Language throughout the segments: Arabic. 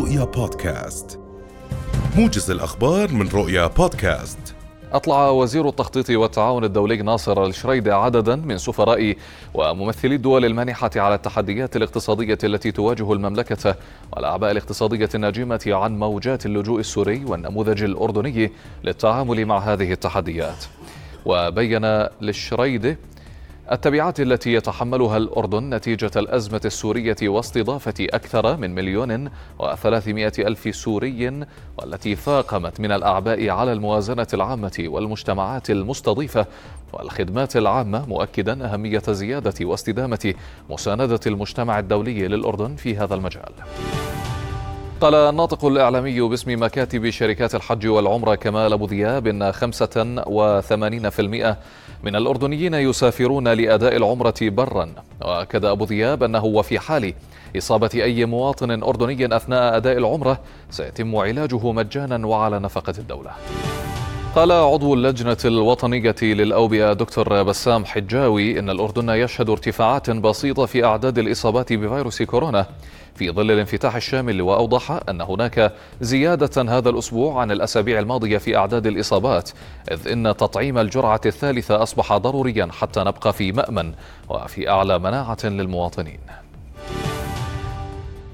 رؤيا بودكاست. موجز الأخبار من رؤيا بودكاست. أطلع وزير التخطيط والتعاون الدولي ناصر الشريدة عددا من سفراء وممثلي الدول المانحة على التحديات الاقتصادية التي تواجه المملكة والأعباء الاقتصادية الناجمة عن موجات اللجوء السوري والنموذج الأردني للتعامل مع هذه التحديات. وبين للشريدة التبعات التي يتحملها الأردن نتيجة الأزمة السورية واستضافة أكثر من مليون وثلاثمائة ألف سوري والتي فاقمت من الأعباء على الموازنة العامة والمجتمعات المستضيفة والخدمات العامة مؤكدا أهمية زيادة واستدامة مساندة المجتمع الدولي للأردن في هذا المجال. قال الناطق الإعلامي باسم مكاتب شركات الحج والعمرة كمال أبو ذياب إن 85% من الأردنيين يسافرون لأداء العمرة برا. وأكد أبو ذياب أنه وفي حال إصابة أي مواطن أردني أثناء أداء العمرة سيتم علاجه مجانا وعلى نفقة الدولة. قال عضو اللجنة الوطنية للأوبئة دكتور بسام حجاوي إن الأردن يشهد ارتفاعات بسيطة في أعداد الإصابات بفيروس كورونا. في ظل الانفتاح الشامل وأوضح أن هناك زيادة هذا الأسبوع عن الأسابيع الماضية في أعداد الإصابات إذ إن تطعيم الجرعة الثالثة أصبح ضروريا حتى نبقى في مأمن وفي أعلى مناعة للمواطنين.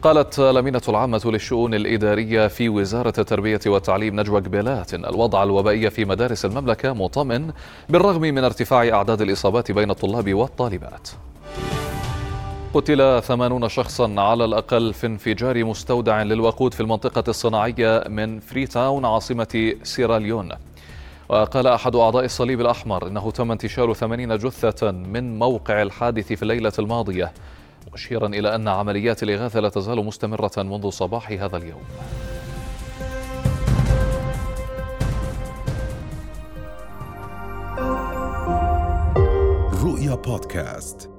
قالت الأمينة العامة للشؤون الإدارية في وزارة التربية والتعليم نجوى قبيلات إن الوضع الوبائي في مدارس المملكة مطمئن بالرغم من ارتفاع أعداد الإصابات بين الطلاب والطالبات. قتل ثمانون شخصا على الأقل في انفجار مستودع للوقود في المنطقة الصناعية من فري تاون عاصمة سيراليون. وقال أحد أعضاء الصليب الأحمر إنه تم انتشار ثمانين جثة من موقع الحادث في الليلة الماضية. مشيرا إلى أن عمليات الإغاثة لا تزال مستمرة منذ صباح هذا اليوم. رؤيا بودكاست.